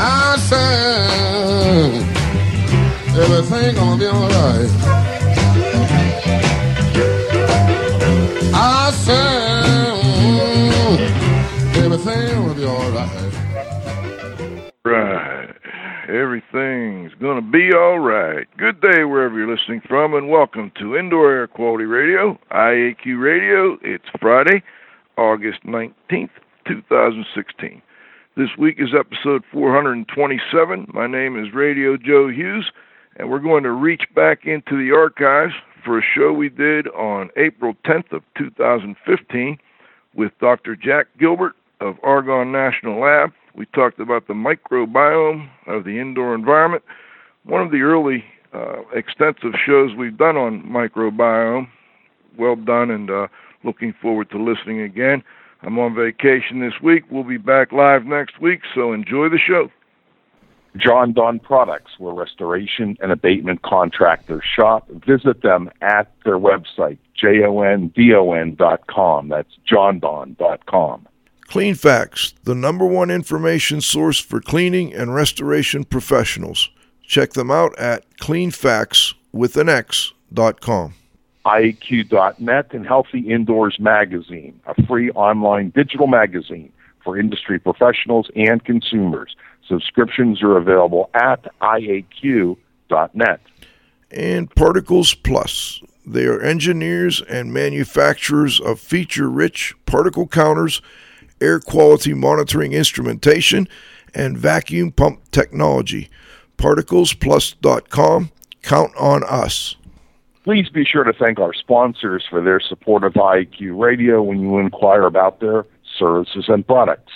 I said everything gonna be alright. I said everything gonna be alright. Right. Everything's to be all right. Good day wherever you're listening from, and welcome to Indoor Air Quality Radio, IAQ Radio. It's Friday, August 19th, 2016. This week is episode 427. My name is Radio Joe Hughes, and we're going to reach back into the archives for a show we did on April 10th of 2015 with Dr. Jack Gilbert of Argonne National Lab we talked about the microbiome of the indoor environment. One of the early uh, extensive shows we've done on microbiome. Well done, and uh, looking forward to listening again. I'm on vacation this week. We'll be back live next week, so enjoy the show. Jon-Don Products, where restoration and abatement contractors shop. Visit them at their website, J-O-N-D-O-N dot com. That's jondon.com. Cleanfax, the number one information source for cleaning and restoration professionals. Check them out at cleanfax.com. IAQ.net and Healthy Indoors Magazine, a free online digital magazine for industry professionals and consumers. Subscriptions are available at IAQ.net. And Particles Plus. They are engineers and manufacturers of feature rich particle counters air quality monitoring instrumentation, and vacuum pump technology. ParticlesPlus.com. Count on us. Please be sure to thank our sponsors for their support of IAQ Radio when you inquire about their services and products.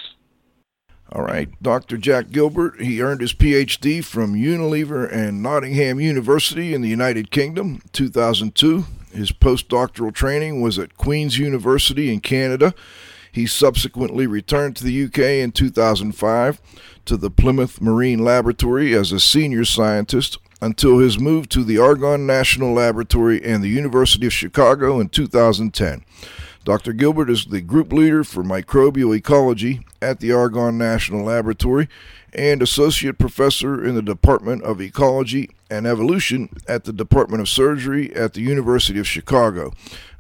All right, Dr. Jack Gilbert, he earned his PhD from Unilever and Nottingham University in the United Kingdom, 2002. His postdoctoral training was at Queen's University in Canada. He subsequently returned to the UK in 2005 to the Plymouth Marine Laboratory as a senior scientist until his move to the Argonne National Laboratory and the University of Chicago in 2010. Dr. Gilbert is the group leader for microbial ecology at the Argonne National Laboratory and associate professor in the Department of Ecology and Evolution at the Department of Surgery at the University of Chicago,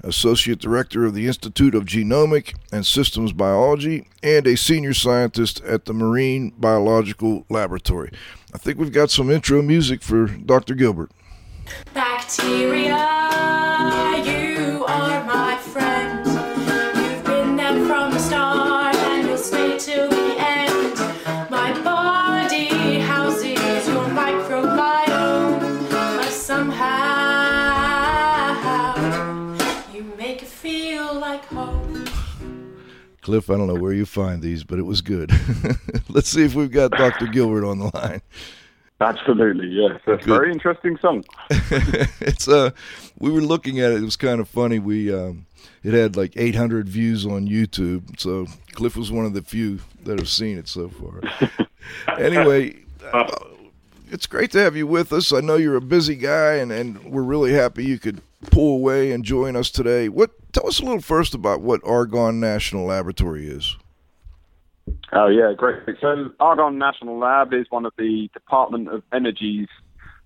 associate director of the Institute of Genomic and Systems Biology, and a senior scientist at the Marine Biological Laboratory. I think we've got some intro music for Dr. Gilbert. Bacteria. Cliff, I don't know where you find these, but it was good. Let's see if we've got Dr. Gilbert on the line. Absolutely, yes. That's a very interesting song. it's uh we were looking at it, it was kind of funny. We um it had like 800 views on YouTube. So Cliff was one of the few that have seen it so far. anyway, uh, it's great to have you with us. I know you're a busy guy and and we're really happy you could pull away and join us today. What tell us a little first about what Argonne National Laboratory is. Oh yeah, great. So Argonne National Lab is one of the Department of Energy's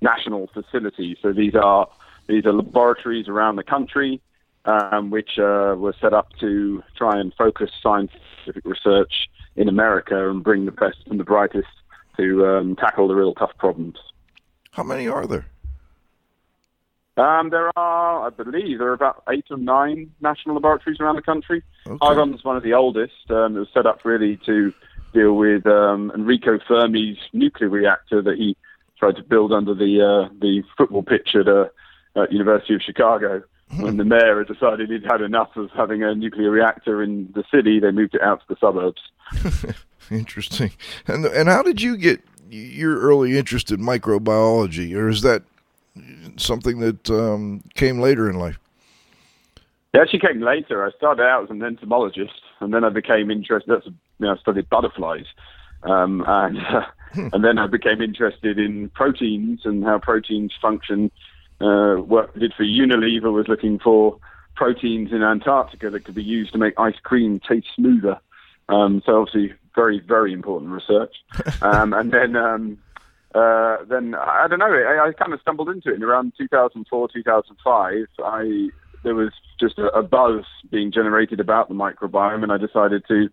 national facilities. So these are these are laboratories around the country um, which uh, were set up to try and focus scientific research in America and bring the best and the brightest to um, tackle the real tough problems. How many are there? Um, there are, I believe, there are about eight or nine national laboratories around the country. Okay. Argonne is one of the oldest. Um, it was set up really to deal with um, Enrico Fermi's nuclear reactor that he tried to build under the uh, the football pitch at, uh, at University of Chicago. Hmm. When the mayor had decided he'd had enough of having a nuclear reactor in the city, they moved it out to the suburbs. Interesting. And and how did you get your early interest in microbiology, or is that something that um, came later in life? It actually came later. I started out as an entomologist, and then I became interested. That's, you know, I studied butterflies, um, and uh, and then I became interested in proteins and how proteins function. Uh, what I did for Unilever was looking for proteins in Antarctica that could be used to make ice cream taste smoother. Um, so obviously very, very important research. Um, and then, um, uh, then I don't know. I, I, kind of stumbled into it in around 2004, 2005. I there was just a, a buzz being generated about the microbiome, and I decided to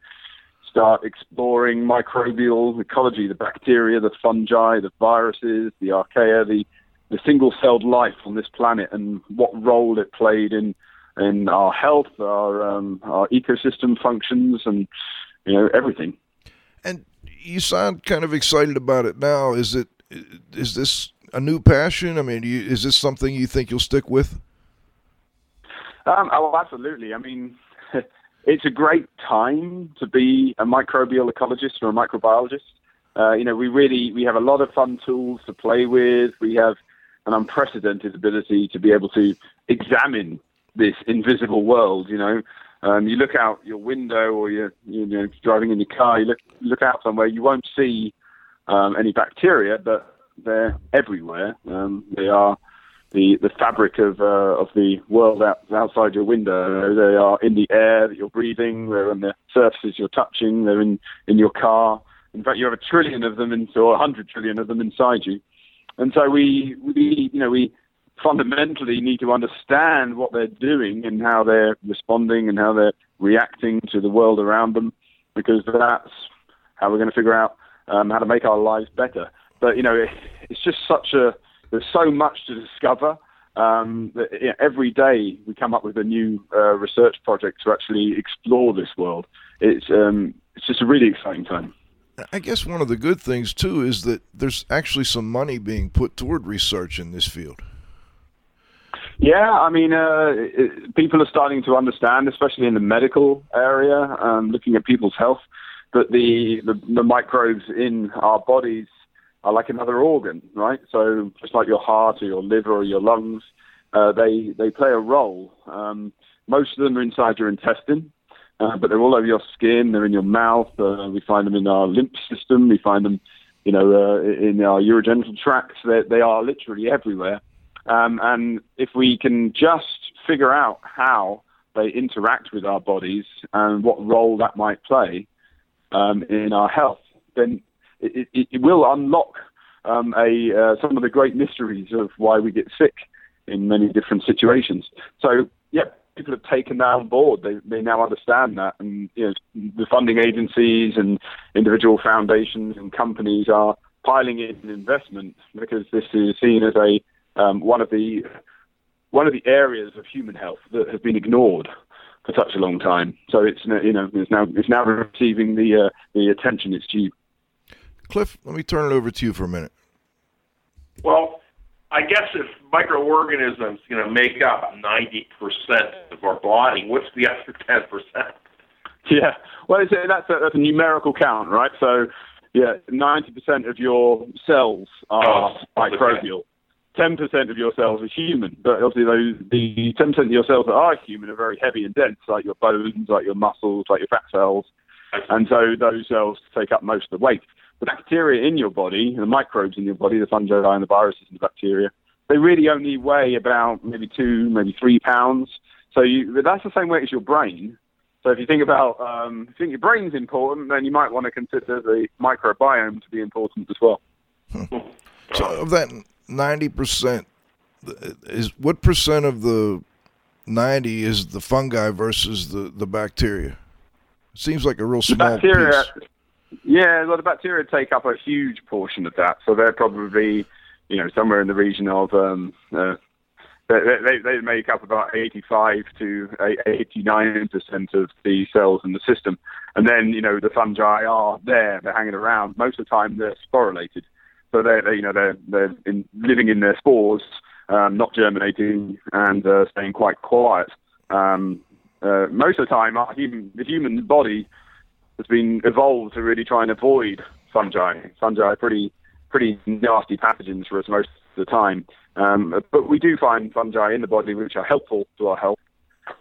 start exploring microbial ecology, the bacteria, the fungi, the viruses, the archaea, the the single-celled life on this planet, and what role it played in in our health, our um, our ecosystem functions, and you know everything. And you sound kind of excited about it now. Is it is this a new passion? I mean, you, is this something you think you'll stick with? Um, oh, absolutely. I mean, it's a great time to be a microbial ecologist or a microbiologist. Uh, you know, we really we have a lot of fun tools to play with. We have an unprecedented ability to be able to examine this invisible world. You know, um, you look out your window or you're you driving in your car, you look look out somewhere, you won't see um, any bacteria, but they're everywhere. Um, they are the the fabric of uh, of the world out, outside your window. They are in the air that you're breathing. They're on the surfaces you're touching. They're in in your car. In fact, you have a trillion of them, in, or a hundred trillion of them inside you. And so we we you know we fundamentally need to understand what they're doing and how they're responding and how they're reacting to the world around them, because that's how we're going to figure out um, how to make our lives better. But you know, it, it's just such a there's so much to discover. Um, that, you know, every day we come up with a new uh, research project to actually explore this world. It's um, it's just a really exciting time. I guess one of the good things too is that there's actually some money being put toward research in this field. Yeah, I mean, uh, it, people are starting to understand, especially in the medical area, um, looking at people's health, that the, the, the microbes in our bodies are like another organ, right? So just like your heart or your liver or your lungs, uh, they they play a role. Um, most of them are inside your intestine, uh, but they're all over your skin. They're in your mouth. Uh, we find them in our lymph system. We find them, you know, uh, in our urogenital tracts. They're, they are literally everywhere. Um, and if we can just figure out how they interact with our bodies and what role that might play um, in our health, then it, it, it will unlock um, a uh, some of the great mysteries of why we get sick in many different situations. So, yeah, people have taken that on board. They they now understand that, and you know, the funding agencies and individual foundations and companies are piling in investment because this is seen as a um, one of the one of the areas of human health that has been ignored for such a long time. So it's you know it's now it's now receiving the uh, the attention it's due. Cliff, let me turn it over to you for a minute. Well, I guess if microorganisms you know make up ninety percent of our body, what's the other ten percent? Yeah, well, it's, that's a, that's a numerical count, right? So, yeah, ninety percent of your cells are oh, microbial. 10% of your cells are human, but obviously those, the 10% of your cells that are human are very heavy and dense, like your bones, like your muscles, like your fat cells. And so those cells take up most of the weight. The bacteria in your body, the microbes in your body, the fungi and the viruses and the bacteria, they really only weigh about maybe two, maybe three pounds. So you, that's the same weight as your brain. So if you think about, um, if you think your brain's important, then you might want to consider the microbiome to be important as well. Hmm. So of that ninety percent is what percent of the ninety is the fungi versus the the bacteria? It seems like a real small bacteria, piece. Yeah, well, the bacteria take up a huge portion of that, so they're probably you know somewhere in the region of um, uh, they, they, they make up about 85 to 89 percent of the cells in the system, and then you know the fungi are there, they're hanging around. Most of the time, they're sporulated. So they're, they're you know they're they're in, living in their spores, um, not germinating and uh, staying quite quiet. Um, uh, most of the time, our human, the human body has been evolved to really try and avoid fungi. Fungi are pretty pretty nasty pathogens for us most of the time. Um, but we do find fungi in the body which are helpful to our health.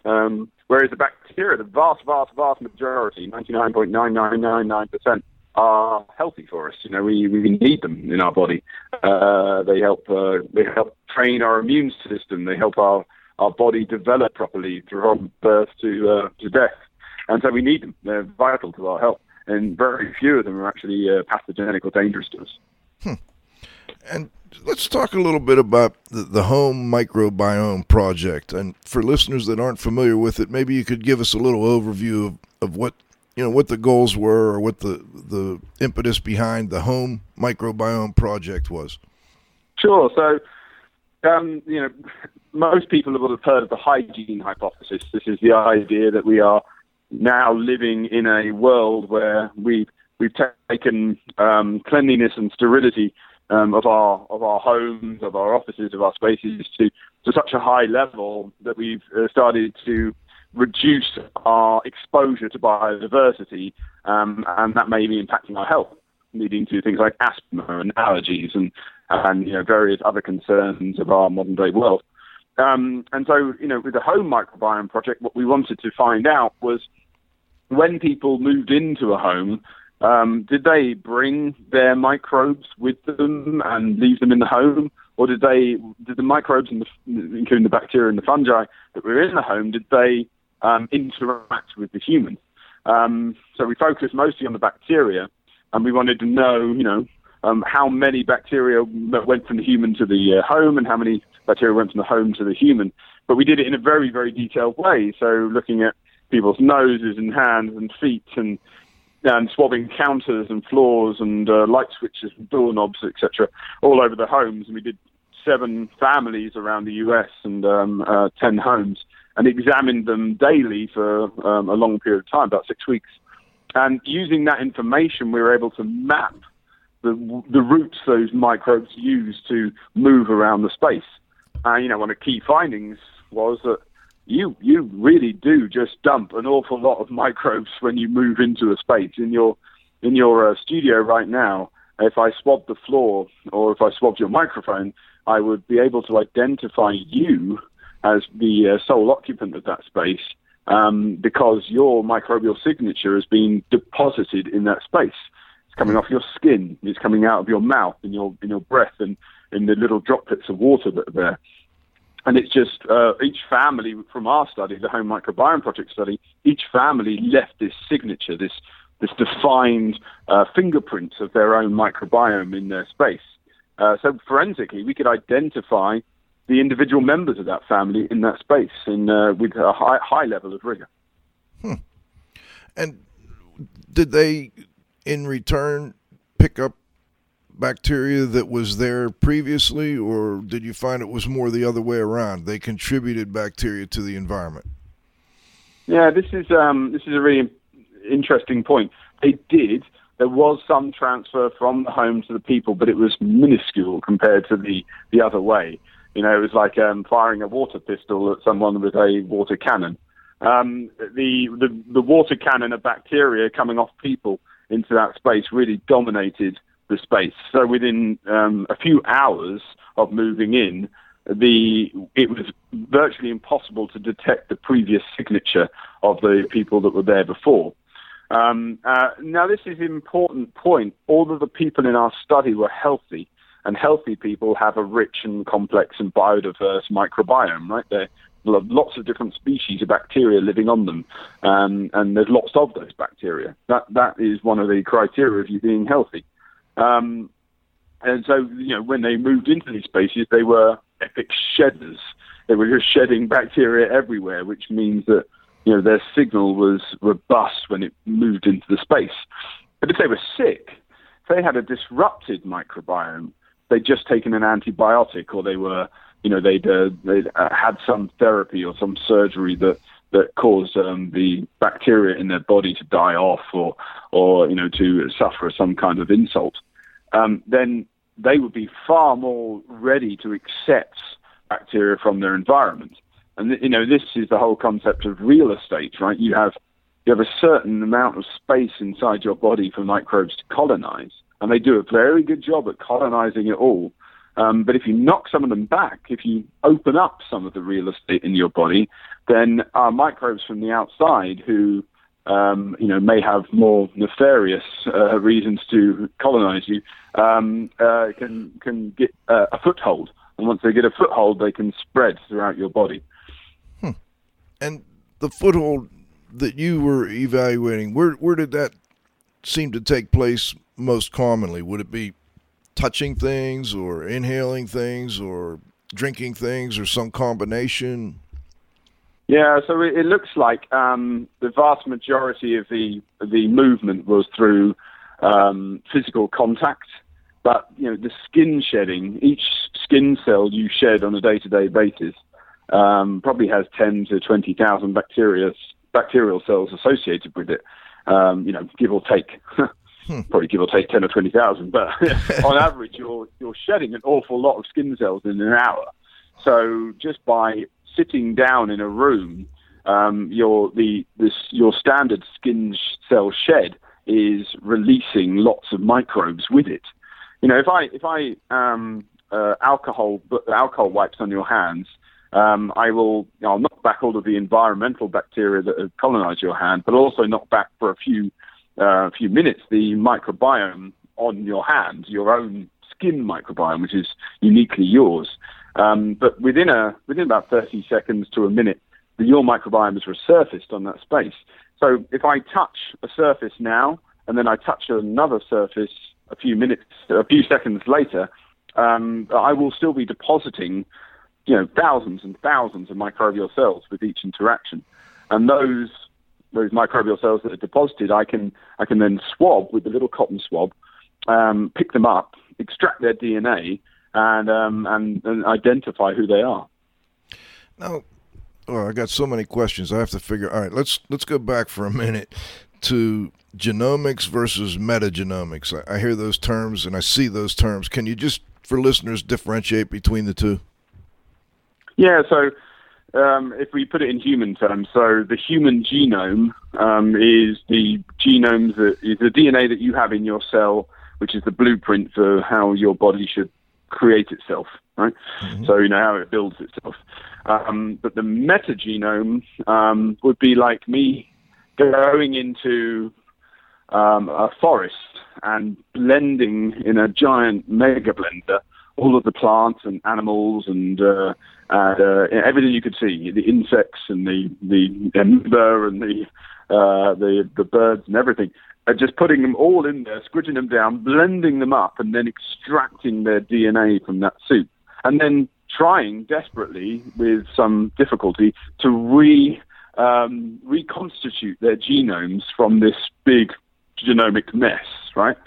Um, whereas the bacteria, the vast, vast, vast majority, 99.9999%, are healthy for us. You know, we, we need them in our body. Uh, they help uh, they help train our immune system. They help our, our body develop properly from birth to uh, to death. And so we need them. They're vital to our health. and very few of them are actually uh, pathogenic or dangerous to us. Hmm. And let's talk a little bit about the, the Home Microbiome Project. And for listeners that aren't familiar with it, maybe you could give us a little overview of, of what you know what the goals were or what the the impetus behind the Home Microbiome Project was. Sure. So, um, you know, most people have heard of the hygiene hypothesis. This is the idea that we are now living in a world where we've we've taken um, cleanliness and sterility um, of our of our homes, of our offices, of our spaces to to such a high level that we've uh, started to reduce our exposure to biodiversity, um, and that may be impacting our health, leading to things like asthma and allergies and and you know various other concerns of our modern day world. Um, and so, you know, with the home microbiome project, what we wanted to find out was when people moved into a home, um, did they bring their microbes with them and leave them in the home, or did they did the microbes, the, including the bacteria and the fungi that were in the home, did they um, interact with the human? Um, so we focused mostly on the bacteria, and we wanted to know, you know, um, how many bacteria went from the human to the uh, home, and how many bacteria went from the home to the human. But we did it in a very, very detailed way. So looking at people's noses and hands and feet and and swabbing counters and floors and uh, light switches and doorknobs, etc., all over the homes. And we did seven families around the US and um, uh, 10 homes and examined them daily for um, a long period of time, about six weeks. And using that information, we were able to map the, the routes those microbes use to move around the space. And, you know, one of the key findings was that you you really do just dump an awful lot of microbes when you move into a space in your in your uh, studio right now. If I swabbed the floor or if I swabbed your microphone, I would be able to identify you as the uh, sole occupant of that space um, because your microbial signature has been deposited in that space. It's coming off your skin. It's coming out of your mouth, in your in your breath, and in the little droplets of water that are there and it's just uh, each family from our study, the Home Microbiome Project study, each family left this signature, this this defined uh, fingerprint of their own microbiome in their space. Uh, so forensically, we could identify the individual members of that family in that space in, uh, with a high, high level of rigor. Hmm. And did they, in return, pick up bacteria that was there previously, or did you find it was more the other way around? They contributed bacteria to the environment. Yeah, this is um, this is a really interesting point. They did. There was some transfer from the home to the people, but it was minuscule compared to the the other way. You know, it was like um, firing a water pistol at someone with a water cannon. Um, the, the the water cannon of bacteria coming off people into that space really dominated the space. So within um, a few hours of moving in, the it was virtually impossible to detect the previous signature of the people that were there before. Um, uh, now, this is an important point. All of the people in our study were healthy, and healthy people have a rich and complex and biodiverse microbiome, right? There are lots of different species of bacteria living on them, um, and there's lots of those bacteria. That that is one of the criteria of you being healthy. Um, and so, you know, when they moved into these spaces, they were epic shedders. They were just shedding bacteria everywhere, which means that, you know, their signal was robust when it moved into the space. But if they were sick, if they had a disrupted microbiome, they'd just taken an antibiotic or they were, you know, they'd, uh, they'd uh, had some therapy or some surgery that that cause um, the bacteria in their body to die off or, or you know, to suffer some kind of insult, um, then they would be far more ready to accept bacteria from their environment. And you know, this is the whole concept of real estate, right? You have you have a certain amount of space inside your body for microbes to colonize, and they do a very good job at colonizing it all. Um, but if you knock some of them back, if you open up some of the real estate in your body, then our microbes from the outside who um, you know, may have more nefarious uh, reasons to colonize you, um, uh, can can get uh, a foothold. And once they get a foothold, they can spread throughout your body. Hmm. And the foothold that you were evaluating, where where did that seem to take place most commonly? Would it be touching things or inhaling things or drinking things or some combination? Yeah, so it, looks like um, the vast majority of the the movement was through um, physical contact, but you know the skin shedding. Each skin cell you shed on a day-to-day basis um, probably has ten to twenty thousand bacteria bacterial cells associated with it. Um, you know, give or take. Hmm. Probably give or take ten or twenty thousand, but on average, you're you're shedding an awful lot of skin cells in an hour. So just by sitting down in a room, um, your the this your standard skin cell shed is releasing lots of microbes with it. You know, if I if I um, uh, alcohol alcohol wipes on your hands, um, I will I'll knock back all of the environmental bacteria that have colonized your hand, but also knock back for a few uh, few minutes the microbiome on your hand, your own skin microbiome, which is uniquely yours. Um, but within a within about 30 seconds to a minute, your microbiome is resurfaced on that space. So if I touch a surface now and then I touch another surface a few minutes, a few seconds later, um, I will still be depositing, you know, thousands and thousands of microbial cells with each interaction, and those those microbial cells that are deposited, I can I can then swab with the little cotton swab, um, pick them up, extract their DNA, and, um, and and identify who they are. Now, oh, I got so many questions. I have to figure. All right, let's let's go back for a minute to genomics versus metagenomics. I, I hear those terms and I see those terms. Can you just, for listeners, differentiate between the two? Yeah. So um, if we put it in human terms, so the human genome um, is the genome that is the DNA that you have in your cell, which is the blueprint for how your body should create itself, right? Mm-hmm. So you know how it builds itself. Um, but the metagenome um, would be like me going into um, a forest and blending in a giant mega blender all of the plants and animals and uh, and uh, everything you could see, the insects and the the ember and the uh, the the birds and everything, and just putting them all in there, squidging them down, blending them up, and then extracting their DNA from that soup, and then trying desperately with some difficulty to re um, reconstitute their genomes from this big genomic mess, right?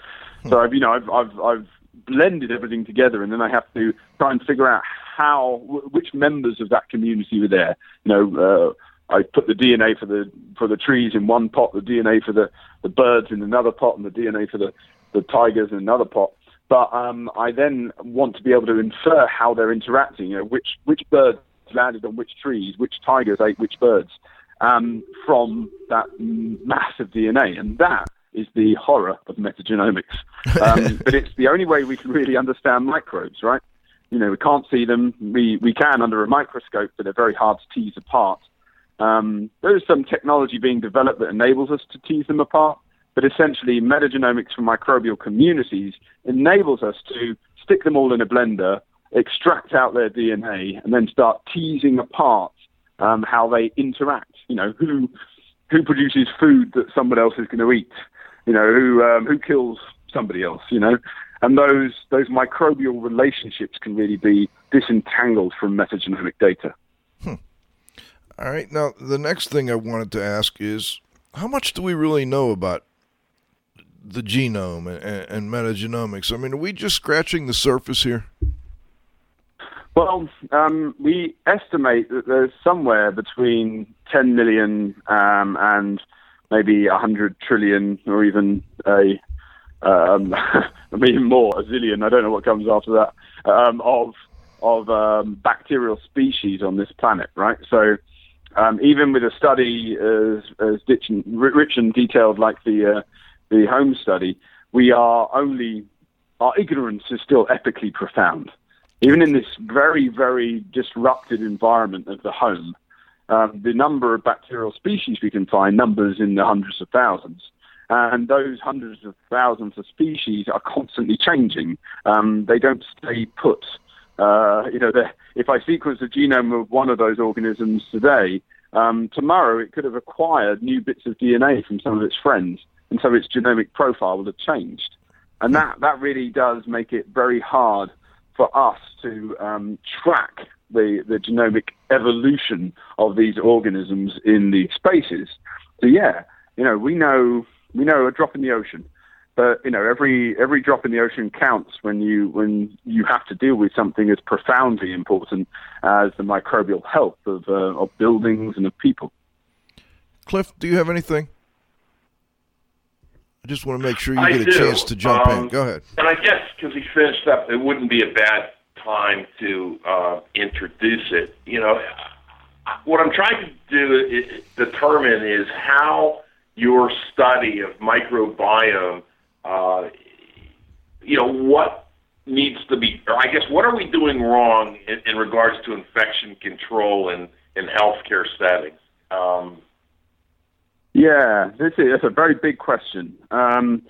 So I've you know I've I've I've blended everything together, and then I have to try and figure out how which members of that community were there. You know, uh, I put the DNA for the for the trees in one pot, the DNA for the the birds in another pot, and the DNA for the the tigers in another pot. But um, I then want to be able to infer how they're interacting. You know, which which birds landed on which trees, which tigers ate which birds, um, from that mass of DNA, and that is the horror of metagenomics. Um, but it's the only way we can really understand microbes, right? You know, we can't see them. We, we can under a microscope, but they're very hard to tease apart. Um, there is some technology being developed that enables us to tease them apart, but essentially, metagenomics for microbial communities enables us to stick them all in a blender, extract out their DNA, and then start teasing apart um, how they interact. You know, who who produces food that someone else is going to eat? You know, who um, who kills somebody else, you know, and those those microbial relationships can really be disentangled from metagenomic data. Hmm. All right. Now, the next thing I wanted to ask is, how much do we really know about the genome and, and metagenomics? I mean, are we just scratching the surface here? Well, um, we estimate that there's somewhere between 10 million um, and maybe a hundred trillion or even a um, even more, a zillion. I don't know what comes after that um, of of um, bacterial species on this planet, right? So um, even with a study as as rich and detailed like the uh, the home study, we are only our ignorance is still epically profound. Even in this very very disrupted environment of the home, um, the number of bacterial species we can find numbers in the hundreds of thousands. And those hundreds of thousands of species are constantly changing. Um, they don't stay put. Uh, you know, if I sequence the genome of one of those organisms today, um, tomorrow it could have acquired new bits of DNA from some of its friends. and so its genomic profile would have changed. And that, that really does make it very hard for us to um, track the, the genomic evolution of these organisms in these spaces. So yeah, you know, we know we know a drop in the ocean, but you know, every every drop in the ocean counts when you when you have to deal with something as profoundly important as the microbial health of uh, of buildings and of people. Cliff, do you have anything? I just want to make sure you I get a chance to jump Um, in. Go ahead. And I guess because he finished up, it wouldn't be a bad time to uh, introduce it. You know, what I'm trying to do is determine is how your study of microbiome, uh, you know, what needs to be, or I guess, what are we doing wrong in, in regards to infection control in, in healthcare settings? Um, Yeah, that's a very big question. Um,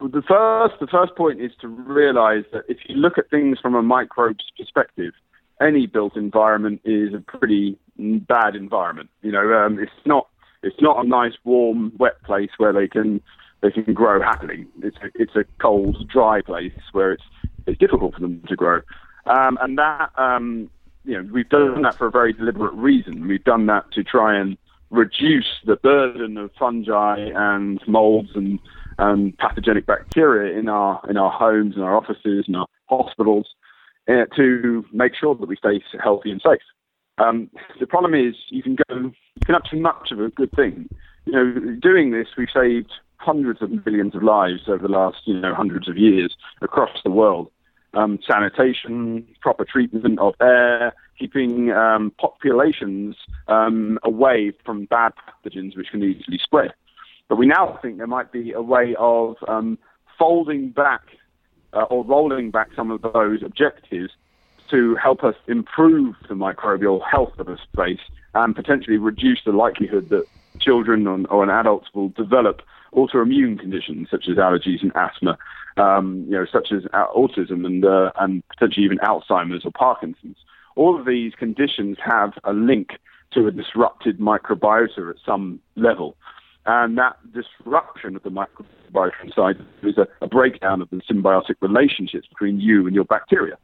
the first the first point is to realize that if you look at things from a microbe's perspective, any built environment is a pretty bad environment. You know, um, it's not it's not a nice, warm, wet place where they can they can grow happily. It's a, it's a cold, dry place where it's it's difficult for them to grow, um, and that um, you know we've done that for a very deliberate reason. We've done that to try and reduce the burden of fungi and molds and and pathogenic bacteria in our in our homes and our offices and our hospitals uh, to make sure that we stay healthy and safe. Um, the problem is you can go you can have too much of a good thing. You know, doing this we've saved hundreds of millions of lives over the last you know hundreds of years across the world. Um, sanitation, proper treatment of air, keeping um, populations um, away from bad pathogens which can easily spread. But we now think there might be a way of um, folding back uh, or rolling back some of those objectives to help us improve the microbial health of a space and potentially reduce the likelihood that children or, or adults will develop autoimmune conditions such as allergies and asthma, um, you know, such as uh, autism and uh, and potentially even Alzheimer's or Parkinson's. All of these conditions have a link to a disrupted microbiota at some level. And that disruption of the microbiota inside is a, a breakdown of the symbiotic relationships between you and your bacteria.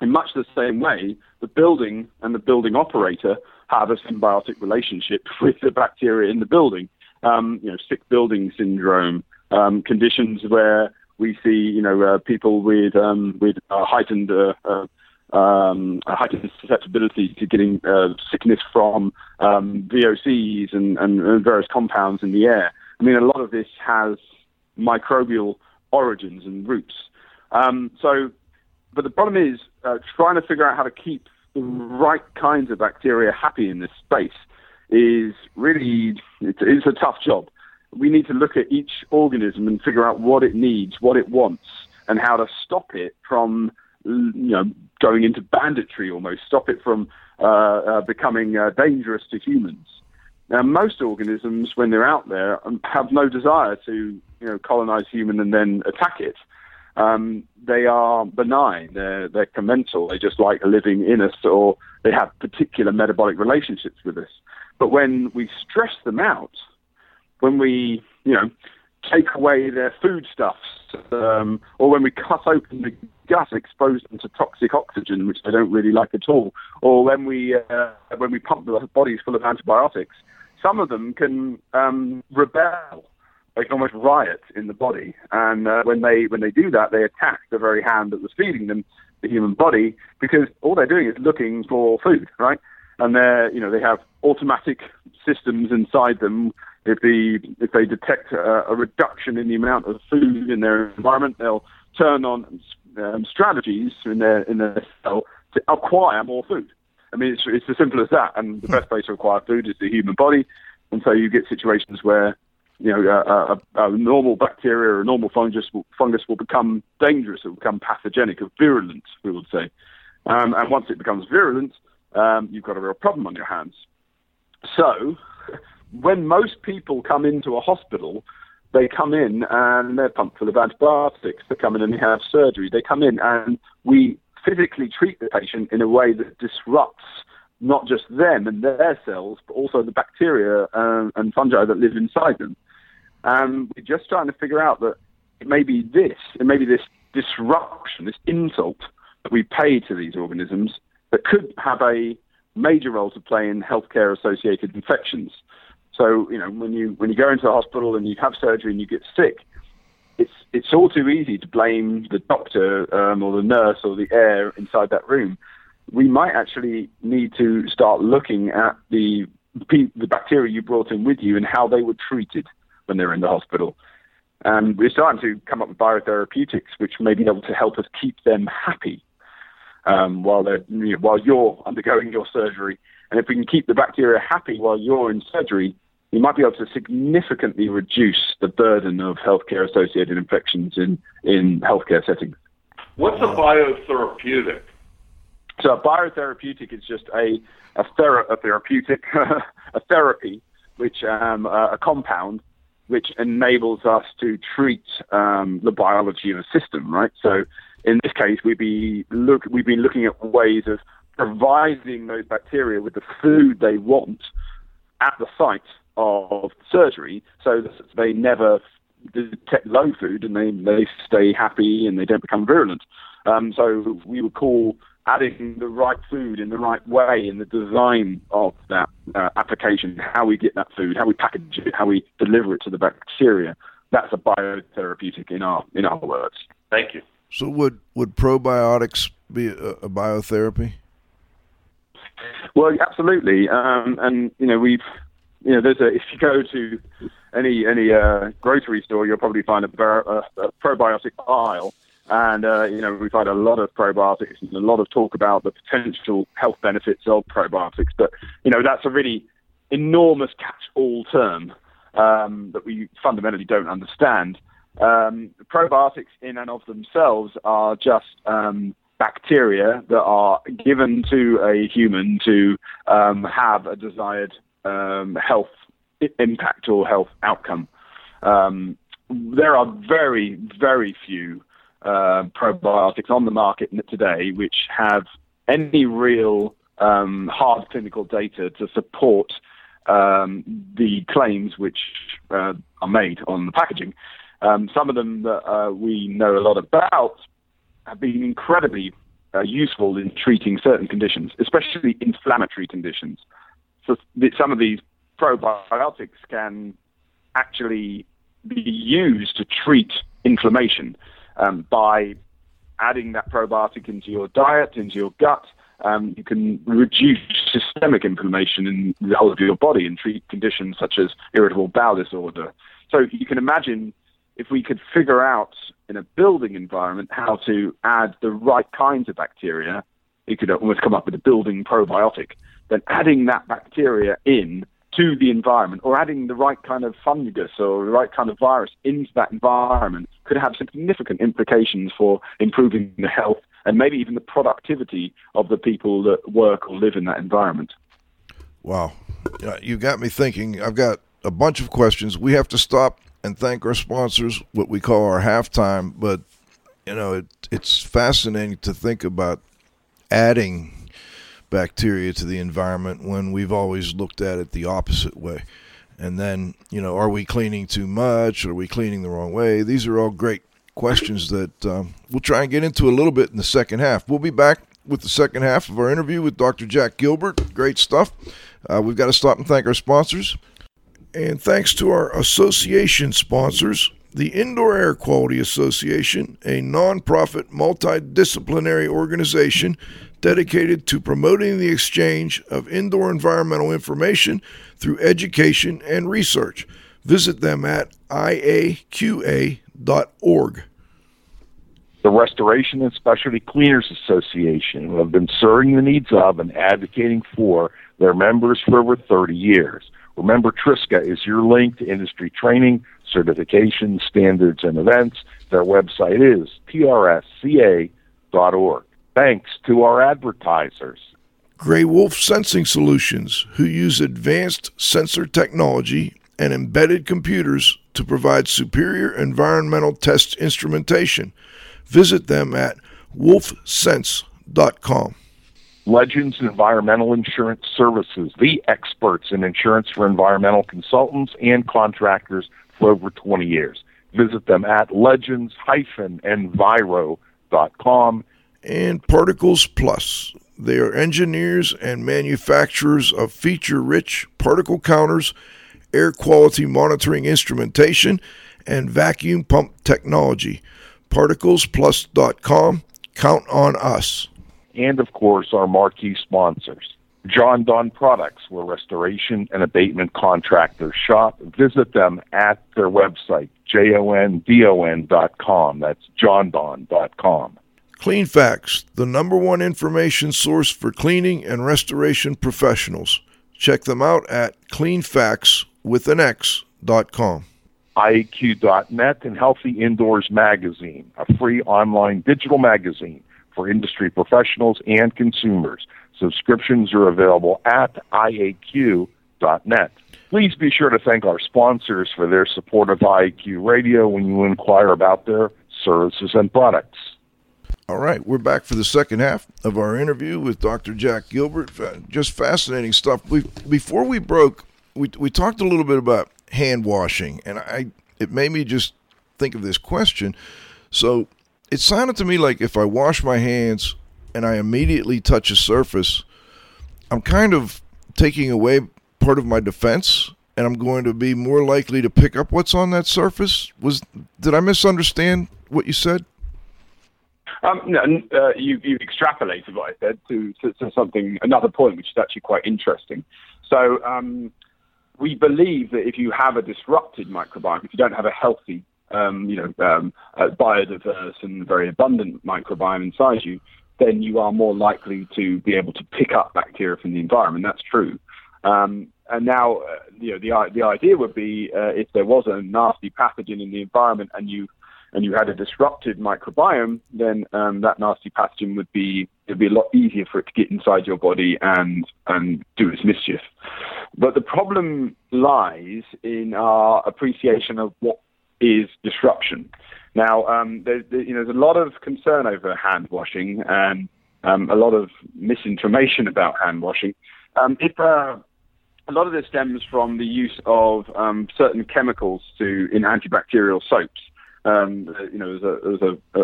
In much the same way, the building and the building operator have a symbiotic relationship with the bacteria in the building. Um, you know, sick building syndrome, um, conditions where we see, you know, uh, people with um, with uh, heightened uh, uh, um, a heightened susceptibility to getting uh, sickness from um, VOCs and, and, and various compounds in the air. I mean, a lot of this has microbial origins and roots. Um, so, but the problem is uh, trying to figure out how to keep the right kinds of bacteria happy in this space is really it's, it's a tough job. We need to look at each organism and figure out what it needs, what it wants, and how to stop it from you know going into banditry almost, stop it from uh, uh, becoming uh, dangerous to humans. Now, most organisms, when they're out there, um, have no desire to you know colonize human and then attack it. Um, they are benign. They're, they're commensal. They just like living in us, or they have particular metabolic relationships with us. But when we stress them out, when we, you know, take away their foodstuffs, um, or when we cut open the gut and expose them to toxic oxygen, which they don't really like at all, or when we uh, when we pump their bodies full of antibiotics, some of them can um, rebel. They can almost riot in the body, and uh, when they when they do that, they attack the very hand that was feeding them the human body because all they're doing is looking for food, right? And they're you know they have automatic systems inside them if the if they detect a, a, reduction in the amount of food in their environment, they'll turn on um, strategies in their in their cell to acquire more food. I mean, it's it's as simple as that. And the best place to acquire food is the human body, and so you get situations where you know a, a, a normal bacteria or a normal fungus will, fungus will become dangerous, it will become pathogenic or virulent, we would say. Um, and once it becomes virulent, um, you've got a real problem on your hands. So when most people come into a hospital, they come in and they're pumped full of antibiotics. They come in and they have surgery. They come in and we physically treat the patient in a way that disrupts not just them and their cells, but also the bacteria um, and fungi that live inside them. And we're just trying to figure out that it may be this, it may be this disruption, this insult that we pay to these organisms that could have a major role to play in healthcare associated infections. So, you know, when you when you go into the hospital and you have surgery and you get sick, it's it's all too easy to blame the doctor um, or the nurse or the air inside that room. We might actually need to start looking at the the bacteria you brought in with you and how they were treated when they were in the hospital. And we're starting to come up with biotherapeutics, which may be able to help us keep them happy um, while they're you know, while you're undergoing your surgery. And if we can keep the bacteria happy while you're in surgery, you might be able to significantly reduce the burden of healthcare associated infections in, in healthcare settings. What's a biotherapeutic? So a biotherapeutic is just a a, thera- a therapeutic a therapy, which um, a compound which enables us to treat um, the biology of a system, right? So in this case, we'd be look we've been looking at ways of providing those bacteria with the food they want at the site of surgery, so that they never detect low food and they they stay happy and they don't become virulent. Um, so we would call adding the right food in the right way in the design of that uh, application, how we get that food, how we package it, how we deliver it to the bacteria. That's a biotherapeutic in our in our words. Thank you. So would would probiotics be a, a biotherapy? Well, absolutely, um, and you know we've you know there's a if you go to any any uh, grocery store, you'll probably find a, a, a probiotic aisle and, uh, you know, we've had a lot of probiotics and a lot of talk about the potential health benefits of probiotics. But, you know, that's a really enormous catch all term um, that we fundamentally don't understand. Um, probiotics, in and of themselves, are just um, bacteria that are given to a human to um, have a desired um, health impact or health outcome. Um, there are very, very few uh, probiotics on the market today which have any real um, hard clinical data to support um, the claims which uh, are made on the packaging. Um, some of them that uh, we know a lot about have been incredibly uh, useful in treating certain conditions, especially inflammatory conditions. So some of these probiotics can actually be used to treat inflammation um, by adding that probiotic into your diet, into your gut. Um, you can reduce systemic inflammation in the whole of your body and treat conditions such as irritable bowel disorder. So you can imagine if we could figure out in a building environment how to add the right kinds of bacteria, you could almost come up with a building probiotic. Then adding that bacteria in to the environment or adding the right kind of fungus or the right kind of virus into that environment could have significant implications for improving the health and maybe even the productivity of the people that work or live in that environment. Wow. You got me thinking. I've got a bunch of questions. We have to stop and thank our sponsors, what we call our halftime, but you know, it, it's fascinating to think about adding bacteria to the environment when we've always looked at it the opposite way. And then, you know, are we cleaning too much? Are we cleaning the wrong way? These are all great questions that um, we'll try and get into a little bit in the second half. We'll be back with the second half of our interview with Dr. Jack Gilbert. Great stuff. Uh, we've got to stop and thank our sponsors. And thanks to our association sponsors, the Indoor Air Quality Association, a nonprofit multidisciplinary organization dedicated to promoting the exchange of indoor environmental information through education and research. Visit them at iaqa.org. The Restoration and Specialty Cleaners Association, who have been serving the needs of and advocating for their members for over 30 years. Remember, Triska is your link to industry training, certification, standards, and events. Their website is trsca.org. Thanks to our advertisers. Gray Wolf Sensing Solutions, who use advanced sensor technology and embedded computers to provide superior environmental test instrumentation. Visit them at wolfsense.com. Legends Environmental Insurance Services, the experts in insurance for environmental consultants and contractors for over 20 years. Visit them at legends-enviro.com. And Particles Plus. They are engineers and manufacturers of feature rich particle counters, air quality monitoring instrumentation, and vacuum pump technology. ParticlesPlus.com. Count on us. And of course, our marquee sponsors. Jon-Don Products, where restoration and abatement contractors shop. Visit them at their website, J-O-N-D-O-N dot com. That's jondon dot com. Cleanfax, the number one information source for cleaning and restoration professionals. Check them out at cleanfax with an X dot com. IAQ.net and Healthy Indoors Magazine, a free online digital magazine for industry professionals and consumers. Subscriptions are available at IAQ.net. Please be sure to thank our sponsors for their support of IAQ Radio when you inquire about their services and products. All right, we're back for the second half of our interview with Dr. Jack Gilbert. Just fascinating stuff. We, before we broke, we, we talked a little bit about hand washing, and I it made me just think of this question. So it sounded to me like if I wash my hands and I immediately touch a surface, I'm kind of taking away part of my defense and I'm going to be more likely to pick up what's on that surface. Was did I misunderstand what you said? Um, no, uh, you, you've extrapolated what I said to, to, to, something, another point, which is actually quite interesting. So, um, we believe that if you have a disrupted microbiome, if you don't have a healthy, um, you know, um, uh, biodiverse and very abundant microbiome inside you, then you are more likely to be able to pick up bacteria from the environment. That's true. Um, and now, uh, you know, the the idea would be uh, if there was a nasty pathogen in the environment and you and you had a disrupted microbiome, then um, that nasty pathogen would be it'd be a lot easier for it to get inside your body and and do its mischief. But the problem lies in our appreciation of what is disruption. Now, um, there, there, you know, there's a lot of concern over hand washing and um, a lot of misinformation about hand washing. Um, if uh, a lot of this stems from the use of um, certain chemicals to in antibacterial soaps. Um, you know, there's a, a,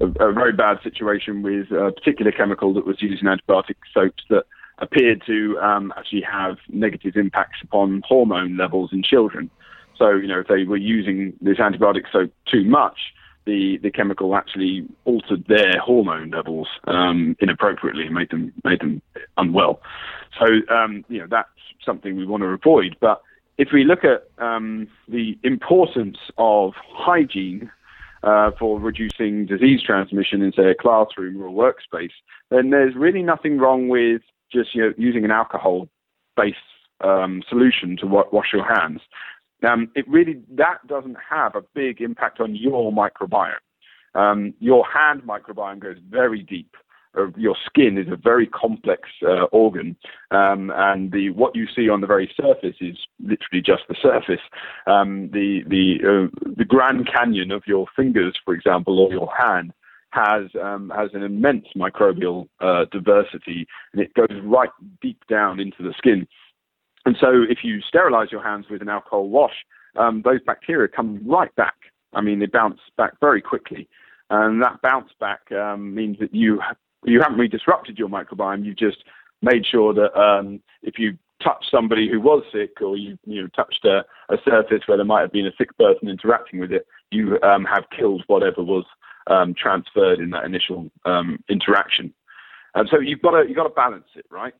a, a, very bad situation with a particular chemical that was used in antibiotic soaps that appeared to um, actually have negative impacts upon hormone levels in children. So, you know, if they were using this antibiotic soap too much, the, the chemical actually altered their hormone levels um, inappropriately, made them made them unwell. So, um, you know, that's something we want to avoid. But if we look at um, the importance of hygiene uh, for reducing disease transmission in, say, a classroom or a workspace, then there's really nothing wrong with just you know, using an alcohol-based um, solution to wa- wash your hands. Um, it really that doesn't have a big impact on your microbiome. Um, your hand microbiome goes very deep your skin is a very complex uh, organ, um, and the what you see on the very surface is literally just the surface. Um, the the uh, the Grand Canyon of your fingers, for example, or your hand, has um, has an immense microbial uh, diversity, and it goes right deep down into the skin. And so, if you sterilize your hands with an alcohol wash, um, those bacteria come right back. I mean, they bounce back very quickly. And that bounce back um, means that you you haven't really disrupted your microbiome. You've just made sure that um, if you touch somebody who was sick or you you know, touched a, a, surface where there might have been a sick person interacting with it, you um, have killed whatever was um, transferred in that initial um, interaction. And so you've got to you've got to balance it, right?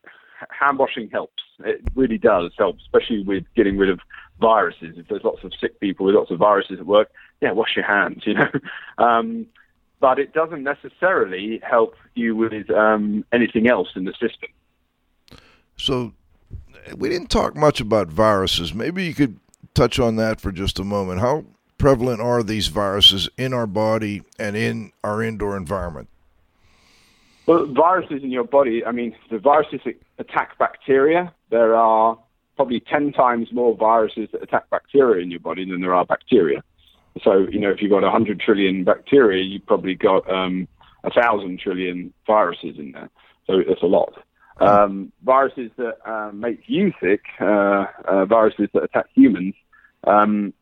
Hand washing helps. It really does help, especially with getting rid of viruses. If there's lots of sick people with lots of viruses at work, yeah, wash your hands. You know. Um, but it doesn't necessarily help you with um, anything else in the system. So, we didn't talk much about viruses. Maybe you could touch on that for just a moment. How prevalent are these viruses in our body and in our indoor environment? Well, viruses in your body, I mean, the viruses that attack bacteria, there are probably 10 times more viruses that attack bacteria in your body than there are bacteria. So, you know, if you've got 100 trillion bacteria, you've probably got um, 1,000 trillion viruses in there. So that's a lot. Um, viruses that uh, make you sick, uh, uh, viruses that attack humans, um,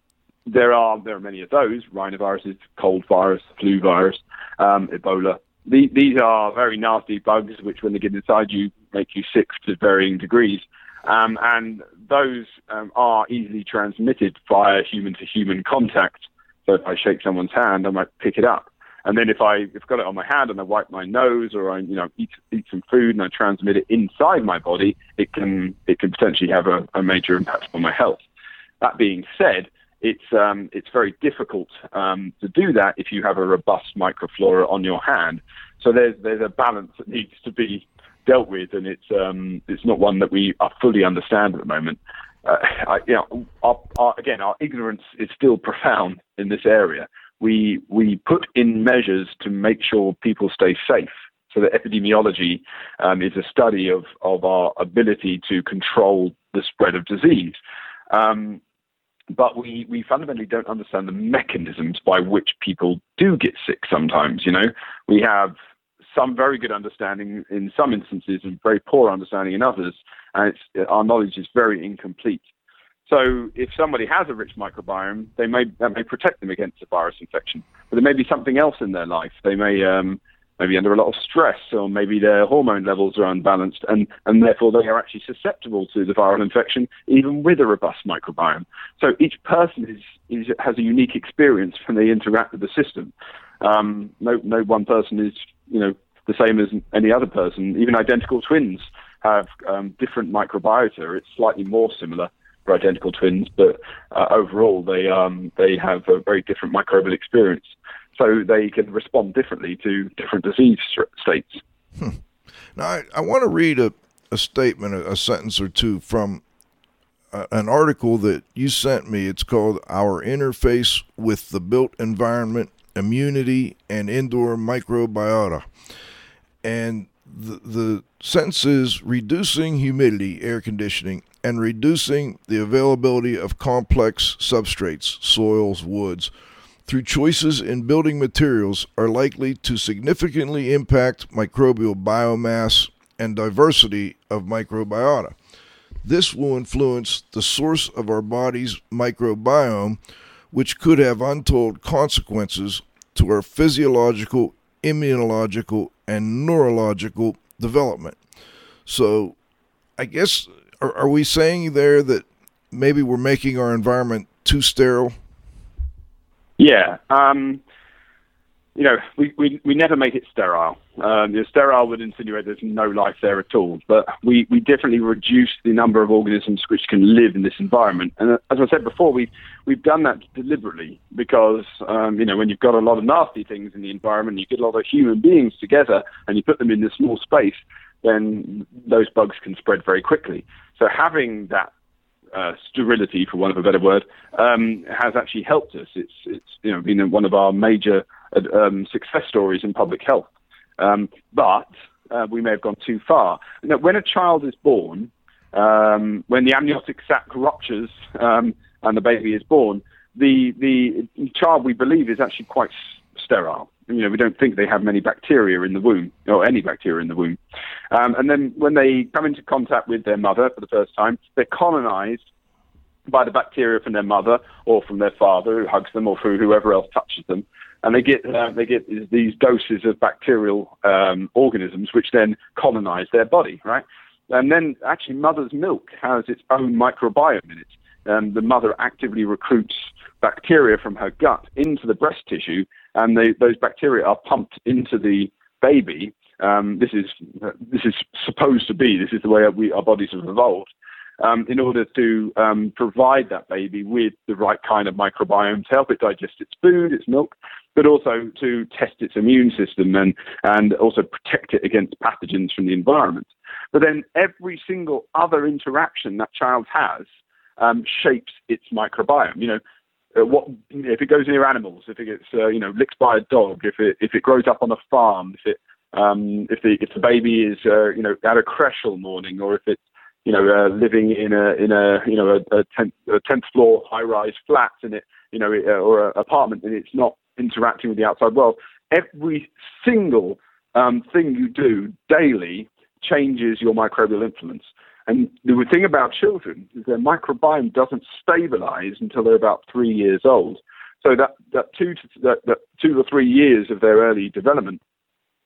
there are there are many of those rhinoviruses, cold virus, flu virus, um, Ebola. The, these are very nasty bugs, which when they get inside you make you sick to varying degrees. Um, and those um, are easily transmitted via human to human contact. So if I shake someone's hand, I might pick it up. And then if I I've got it on my hand and I wipe my nose or I you know eat eat some food and I transmit it inside my body, it can it can potentially have a, a major impact on my health. That being said, it's um, it's very difficult um, to do that if you have a robust microflora on your hand. So there's there's a balance that needs to be dealt with, and it's um, it's not one that we are fully understand at the moment. Uh, I, you know, our, our, again, our ignorance is still profound in this area we we put in measures to make sure people stay safe. So the epidemiology um, is a study of of our ability to control the spread of disease. Um, but we, we fundamentally don't understand the mechanisms by which people do get sick sometimes. You know, we have some very good understanding in some instances and very poor understanding in others, and our knowledge is very incomplete. So if somebody has a rich microbiome, they may that may protect them against a virus infection. But there may be something else in their life. They may um, maybe under a lot of stress, or maybe their hormone levels are unbalanced, and and therefore they are actually susceptible to the viral infection, even with a robust microbiome. So each person is, is has a unique experience when they interact with the system. Um, no no one person is you know the same as any other person. Even identical twins have um, different microbiota. It's slightly more similar for identical twins, but uh, overall they um, they have a very different microbial experience, so they can respond differently to different disease states. Hmm. Now, I, I want to read a, a statement, a, a sentence or two from uh, an article that you sent me. It's called "Our Interface with the Built Environment: Immunity and Indoor Microbiota," and the, the sentence is reducing humidity, air conditioning, and reducing the availability of complex substrates, soils, woods, through choices in building materials are likely to significantly impact microbial biomass and diversity of microbiota. This will influence the source of our body's microbiome, which could have untold consequences to our physiological, immunological, and neurological development. So, I guess are, are we saying there that maybe we're making our environment too sterile? Yeah. Um, you know, we, we, we never make it sterile. Um, you know, sterile would insinuate there's no life there at all, but we, we definitely reduce the number of organisms which can live in this environment. And uh, as I said before, we've, we've done that deliberately because, um, you know, when you've got a lot of nasty things in the environment, you get a lot of human beings together and you put them in this small space, then those bugs can spread very quickly. So having that uh, sterility, for want of a better word, um, has actually helped us. It's it's you know been one of our major um, success stories in public health. Um, but uh, we may have gone too far. Now, when a child is born, um, when the amniotic sac ruptures um, and the baby is born, the the child we believe is actually quite sterile you know, we don't think they have many bacteria in the womb, or any bacteria in the womb. Um, and then when they come into contact with their mother for the first time, they're colonized by the bacteria from their mother or from their father who hugs them or through whoever else touches them. And they get uh, they get these doses of bacterial um, organisms which then colonize their body, right? And then actually, mother's milk has its own microbiome in it. The mother actively recruits bacteria from her gut into the breast tissue and they, those bacteria are pumped into the baby. Um, this is this is supposed to be. This is the way we, our bodies have evolved. Um, in order to um, provide that baby with the right kind of microbiome to help it digest its food, its milk, but also to test its immune system and, and also protect it against pathogens from the environment. But then every single other interaction that child has um, shapes its microbiome. You know, uh, what if it goes near animals, if it gets uh, you know licked by a dog, if it if it grows up on a farm, if it um, if the if the baby is uh, you know at a creche all morning, or if it's you know uh, living in a in a you know a, a tenth a tenth floor high rise flat and it you know uh, or an apartment and it's not interacting with the outside world. Every single um, thing you do daily changes your microbial influence. And the thing about children is their microbiome doesn't stabilize until they're about three years old. So that, that two to that, that two or three years of their early development,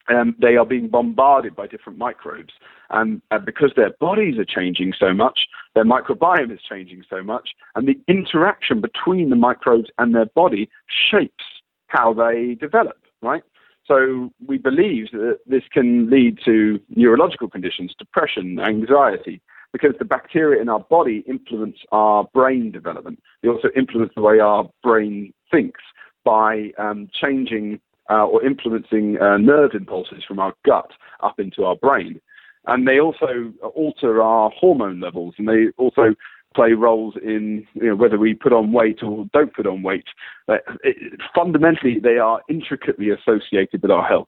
um, they are being bombarded by different microbes. And, and because their bodies are changing so much, their microbiome is changing so much, and the interaction between the microbes and their body shapes how they develop, right? So we believe that this can lead to neurological conditions, depression, anxiety, because the bacteria in our body influence our brain development. They also influence the way our brain thinks by um, changing uh, or influencing uh, nerve impulses from our gut up into our brain. And they also alter our hormone levels, and they also play roles in you know, whether we put on weight or don't put on weight. It, fundamentally, they are intricately associated with our health.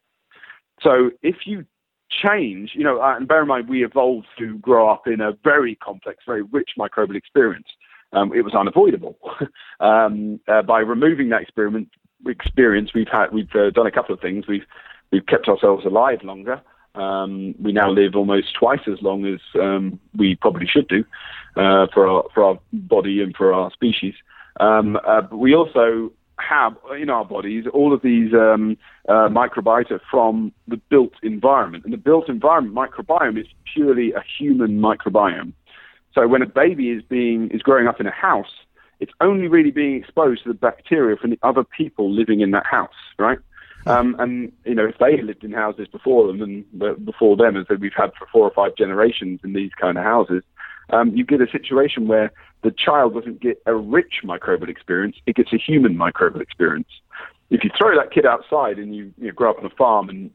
So if you change, you know, uh, and bear in mind, we evolved to grow up in a very complex, very rich microbial experience. Um, it was unavoidable. um, uh, by removing that experiment experience, we've had we've uh, done a couple of things. We've we've kept ourselves alive longer. Um, we now live almost twice as long as um, we probably should do uh, for our for our body and for our species. Um, uh, but we also have in our bodies all of these um, uh, microbiota from the built environment, and the built environment microbiome is purely a human microbiome. So when a baby is being is growing up in a house, it's only really being exposed to the bacteria from the other people living in that house, right? Um, and you know, if they lived in houses before them and before them, as we've had for four or five generations in these kind of houses, um, you get a situation where the child doesn't get a rich microbial experience; it gets a human microbial experience. If you throw that kid outside and you, you know, grow up on a farm and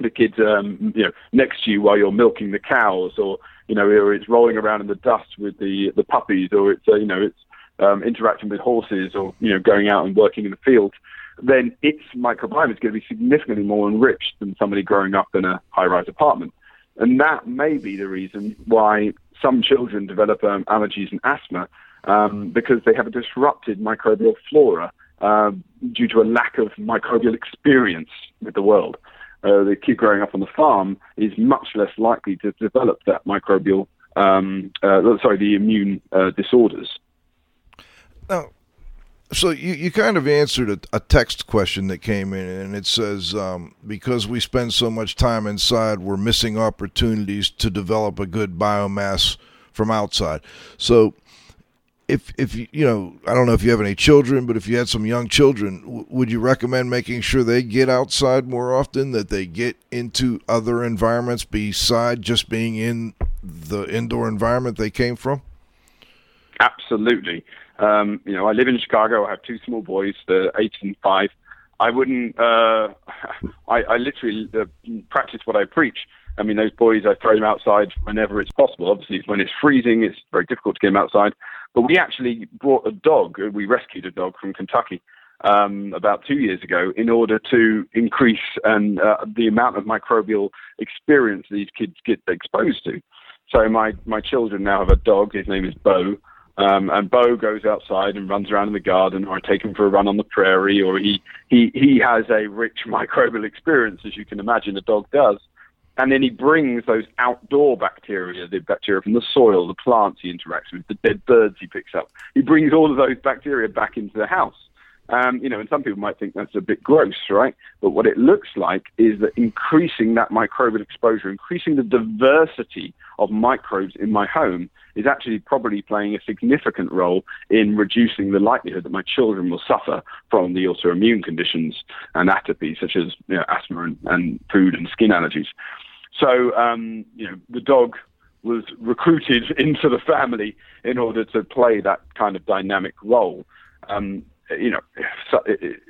the kid's um, you know next to you while you're milking the cows, or you know, or it's rolling around in the dust with the the puppies, or it's uh, you know it's um, interacting with horses, or you know going out and working in the fields then its microbiome is going to be significantly more enriched than somebody growing up in a high-rise apartment. And that may be the reason why some children develop um, allergies and asthma um, because they have a disrupted microbial flora uh, due to a lack of microbial experience with the world. Uh, the kid growing up on the farm is much less likely to develop that microbial, um, uh, sorry, the immune uh, disorders. Now, so you, you kind of answered a, a, text question that came in, and it says um, because we spend so much time inside, we're missing opportunities to develop a good biomass from outside. So if if you know I don't know if you have any children, but if you had some young children, w- would you recommend making sure they get outside more often, that they get into other environments beside just being in the indoor environment they came from? Absolutely. Um, you know, I live in Chicago. I have two small boys, they're eight and five. I wouldn't. Uh, I, I literally uh, practice what I preach. I mean, those boys, I throw them outside whenever it's possible. Obviously, when it's freezing, it's very difficult to get them outside. But we actually brought a dog. We rescued a dog from Kentucky um, about two years ago in order to increase and uh, the amount of microbial experience these kids get exposed to. So my my children now have a dog. His name is Bo, um, and Bo goes outside and runs around in the garden, or I take him for a run on the prairie, or he, he, he has a rich microbial experience, as you can imagine a dog does. And then he brings those outdoor bacteria, the bacteria from the soil, the plants he interacts with, the dead birds he picks up. He brings all of those bacteria back into the house. Um, you know, and some people might think that's a bit gross, right? But what it looks like is that increasing that microbial exposure, increasing the diversity of microbes in my home is actually probably playing a significant role in reducing the likelihood that my children will suffer from the autoimmune conditions and atopy, such as you know, asthma and, and, food and skin allergies. So, um, you know, the dog was recruited into the family in order to play that kind of dynamic role. Um, you know,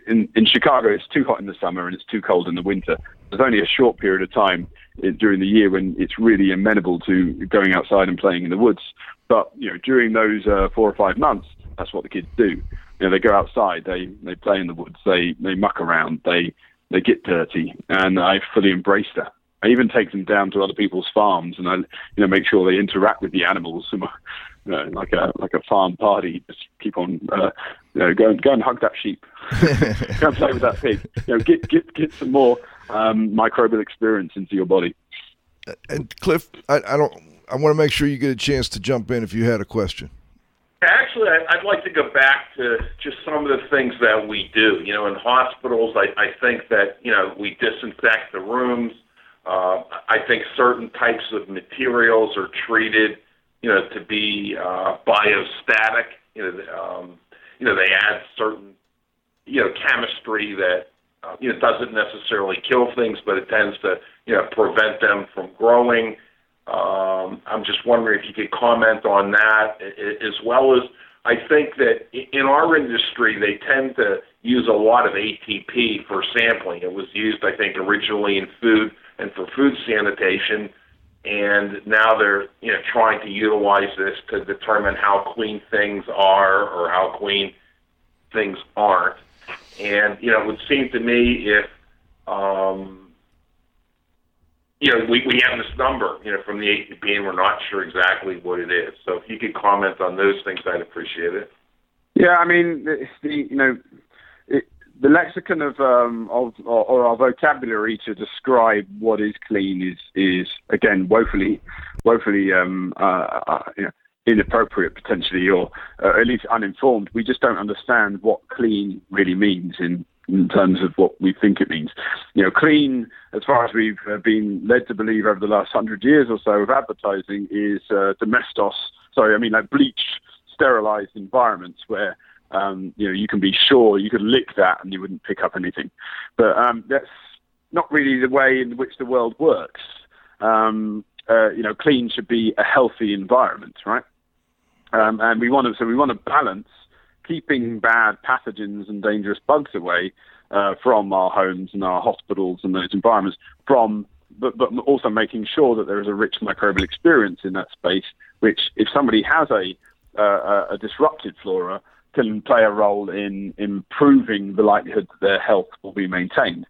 in, in Chicago, it's too hot in the summer and it's too cold in the winter. There's only a short period of time during the year when it's really amenable to going outside and playing in the woods. But you know, during those uh, four or five months, that's what the kids do. You know, they go outside, they they play in the woods, they they muck around, they they get dirty, and I fully embrace that. I even take them down to other people's farms, and I, you know, make sure they interact with the animals, you know, like a like a farm party. Just keep on, uh, you know, go and go and hug that sheep, go and play with that pig. You know, get get get some more um, microbial experience into your body. And Cliff, I, I don't. I want to make sure you get a chance to jump in if you had a question. Actually, I'd like to go back to just some of the things that we do. You know, in hospitals, I, I think that, you know, we disinfect the rooms. Uh, I think certain types of materials are treated, you know, to be uh, biostatic. You know, um, you know, they add certain, you know, chemistry that, uh, you know, doesn't necessarily kill things, but it tends to, you know, prevent them from growing. Um, I'm just wondering if you could comment on that, as well as I think that in our industry they tend to use a lot of ATP for sampling. It was used, I think, originally in food and for food sanitation, and now they're you know trying to utilize this to determine how clean things are or how clean things aren't. And you know, it would seem to me if um, you know, we, we have this number, you know, from the ATP, and we're not sure exactly what it is. So if you could comment on those things, I'd appreciate it. Yeah, I mean, it's the you know, the lexicon of um of or, or our vocabulary to describe what is clean is is again woefully woefully um uh, uh inappropriate potentially or uh, at least uninformed. We just don't understand what clean really means in in terms of what we think it means. You know, clean, as far as we've uh, been led to believe over the last hundred years or so of advertising, is uh, domestos. Sorry, I mean like bleached, sterilized environments where um, you know you can be sure you could lick that and you wouldn't pick up anything. But um, that's not really the way in which the world works. Um, uh, you know, clean should be a healthy environment, right? Um, and we want to so we want to balance keeping bad pathogens and dangerous bugs away uh, from our homes and our hospitals and those environments from but, but also making sure that there is a rich microbial experience in that space, which, if somebody has a, uh, a disrupted flora, can play a role in improving the likelihood that their health will be maintained.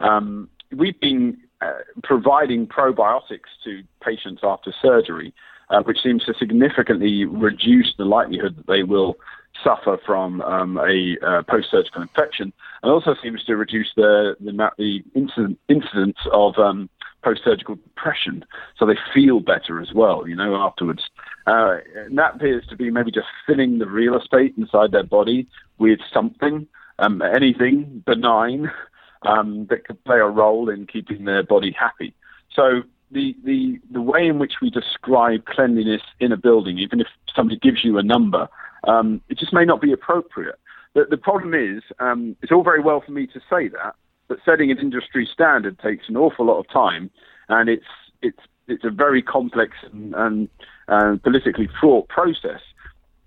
Um, we've been uh, providing probiotics to patients after surgery, uh, which seems to significantly reduce the likelihood that they will suffer from um, a uh, post-surgical infection, and also seems to reduce the the, the incident, incidence of um, post-surgical depression, so they feel better as well, you know, afterwards. Uh, and that appears to be maybe just filling the real estate inside their body with something, um, anything benign um, that could play a role in keeping their body happy. So the, the, the way in which we describe cleanliness in a building, even if somebody gives you a number, um, it just may not be appropriate. The, the problem is, um, it's all very well for me to say that, but setting an industry standard takes an awful lot of time, and it's it's it's a very complex and, and politically fraught process.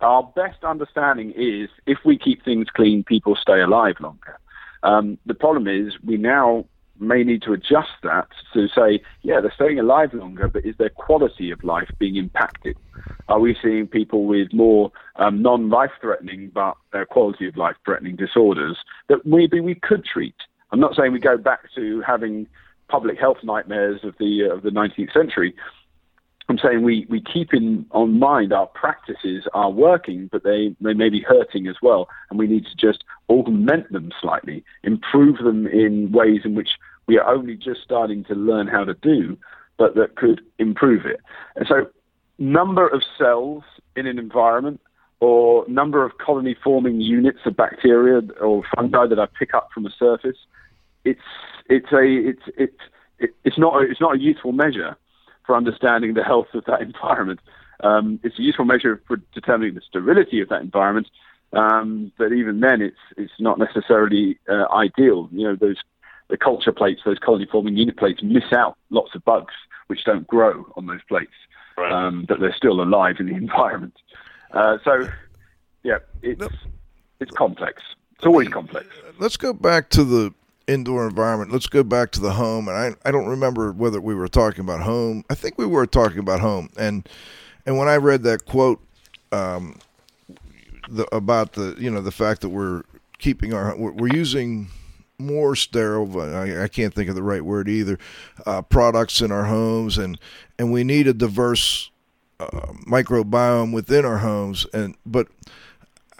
Our best understanding is if we keep things clean, people stay alive longer. Um, the problem is we now may need to adjust that to say, yeah, they're staying alive longer, but is their quality of life being impacted? Are we seeing people with more um, non-life threatening but uh, quality of life threatening disorders that maybe we could treat? I'm not saying we go back to having public health nightmares of the uh, of the 19th century. I'm saying we, we keep in on mind our practices are working, but they, they may be hurting as well, and we need to just augment them slightly, improve them in ways in which we are only just starting to learn how to do, but that could improve it. And so, number of cells in an environment or number of colony forming units of bacteria or fungi that I pick up from a surface, it's it's a it's it's it's not a, it's not a useful measure for understanding the health of that environment. Um, it's a useful measure for determining the sterility of that environment, um, but even then, it's it's not necessarily uh, ideal. You know, those the culture plates, those colony forming unit plates, miss out lots of bugs which don't grow on those plates, right. um, but they're still alive in the environment. Uh, so, yeah, it's it's complex. It's always complex. Let's go back to the indoor environment. Let's go back to the home. And I, I don't remember whether we were talking about home. I think we were talking about home. And and when I read that quote um, the, about the you know the fact that we're keeping our we're, using more sterile I, I, can't think of the right word either uh, products in our homes and and we need a diverse uh, microbiome within our homes and but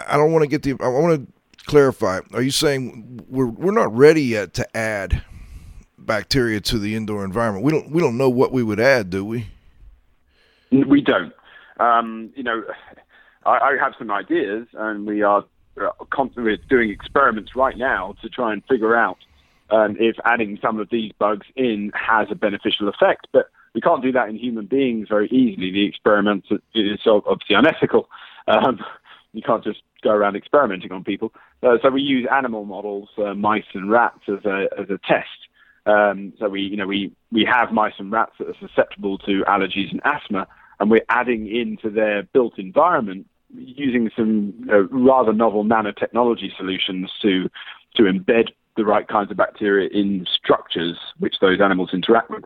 I don't want to get the I want to clarify. Are you saying we're we're not ready yet to add bacteria to the indoor environment? We don't we don't know what we would add, do we? We don't. Um, you know, I, I, have some ideas, and we are uh, constantly doing experiments right now to try and figure out um, if adding some of these bugs in has a beneficial effect. But we can't do that in human beings very easily. The experiment is obviously unethical. Um, you can't just go around experimenting on people. Uh, so we use animal models, uh, mice and rats, as a as a test. Um, so we, you know, we, we have mice and rats that are susceptible to allergies and asthma, and we're adding into their built environment using some uh, rather novel nanotechnology solutions to to embed the right kinds of bacteria in structures which those animals interact with.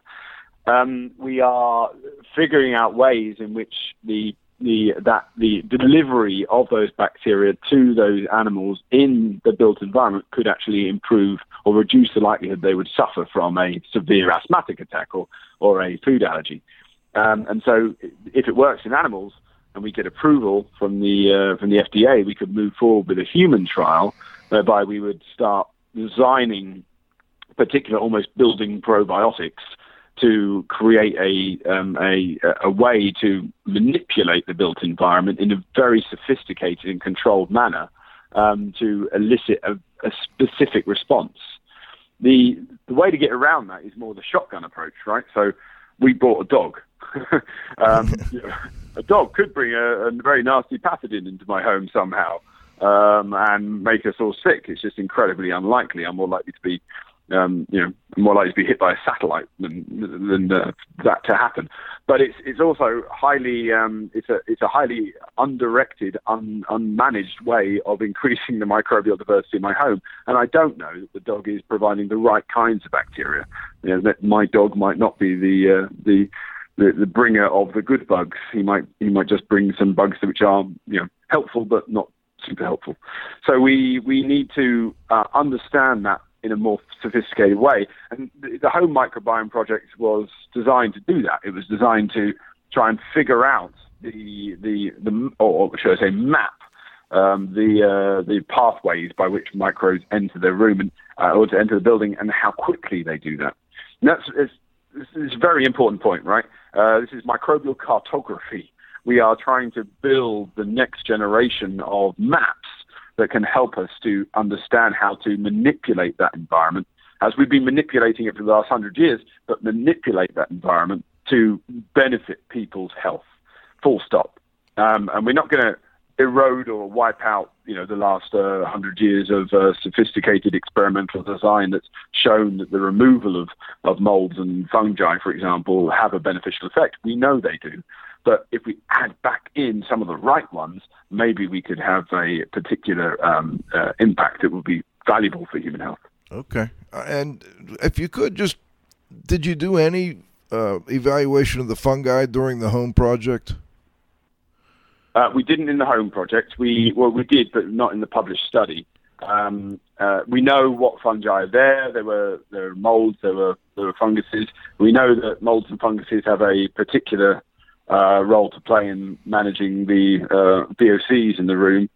Um, we are figuring out ways in which the the that the delivery of those bacteria to those animals in the built environment could actually improve or reduce the likelihood they would suffer from a severe asthmatic attack or or a food allergy. Um, and so, if it works in animals and we get approval from the uh, from the FDA, we could move forward with a human trial whereby we would start designing particular, almost building probiotics to create a, um, a, a way to manipulate the built environment in a very sophisticated and controlled manner um, to elicit a, a, specific response. The, the way to get around that is more the shotgun approach, right? So we bought a dog. um, a dog could bring a, a, very nasty pathogen into my home somehow um, and make us all sick. It's just incredibly unlikely. I'm more likely to be um, you know, more likely to be hit by a satellite than than uh, that to happen. But it's it's also highly um, it's a it's a highly undirected, un, unmanaged way of increasing the microbial diversity in my home. And I don't know that the dog is providing the right kinds of bacteria. You know, my dog might not be the uh, the the, the bringer of the good bugs. He might he might just bring some bugs which are you know helpful but not super helpful. So we we need to uh, understand that in a more sophisticated way. And the, Home Microbiome Project was designed to do that. It was designed to try and figure out the the the or should I say map um, the uh, the pathways by which microbes enter the room and uh, or to enter the building and how quickly they do that. And that's it's, it's a very important point, right? Uh, this is microbial cartography. We are trying to build the next generation of maps that can help us to understand how to manipulate that environment as we've been manipulating it for the last hundred years, but manipulate that environment to benefit people's health. Full stop. Um, and we're not going to erode or wipe out, you know, the last uh, hundred years of uh, sophisticated experimental design that's shown that the removal of, of molds and fungi, for example, have a beneficial effect. We know they do. But if we add back in some of the right ones, maybe we could have a particular um, uh, impact that would be valuable for human health. Okay. Uh, and if you could just, did you do any uh, evaluation of the fungi during the home project? Uh, we didn't in the home project. We well, we did, but not in the published study. Um, uh, we know what fungi are there. There were there were molds, there were there were funguses. We know that molds and funguses have a particular uh, role to play in managing the uh, VOCs in the room,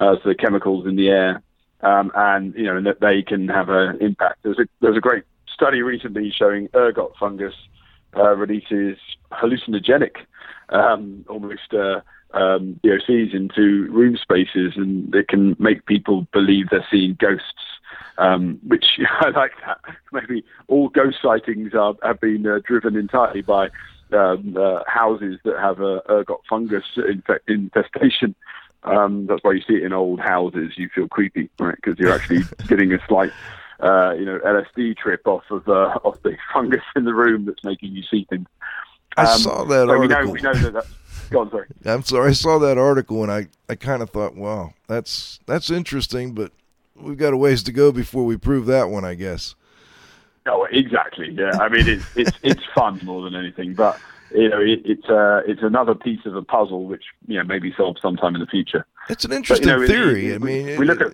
uh, so the chemicals in the air, um, and you know and that they can have an impact. There's a there's a great study recently showing ergot fungus uh, releases hallucinogenic, um, almost uh, um, VOCs into room spaces, and it can make people believe they're seeing ghosts. Um, which I like that. Maybe all ghost sightings are, have been uh, driven entirely by um, uh, houses that have a ergot fungus infe- infestation. Um, that's why you see it in old houses. You feel creepy, right? Because you're actually getting a slight, uh, you know, LSD trip off of uh, off the fungus in the room that's making you see things. Um, I saw that so article. We know, we know that. On, sorry. I'm sorry. I saw that article and I, I kind of thought, wow, that's that's interesting, but we've got a ways to go before we prove that one, I guess. Oh, exactly. Yeah, I mean it's it's it's fun more than anything, but you know it, it's uh, it's another piece of a puzzle which you know maybe solved sometime in the future. It's an interesting but, you know, theory. It, I mean, we, look at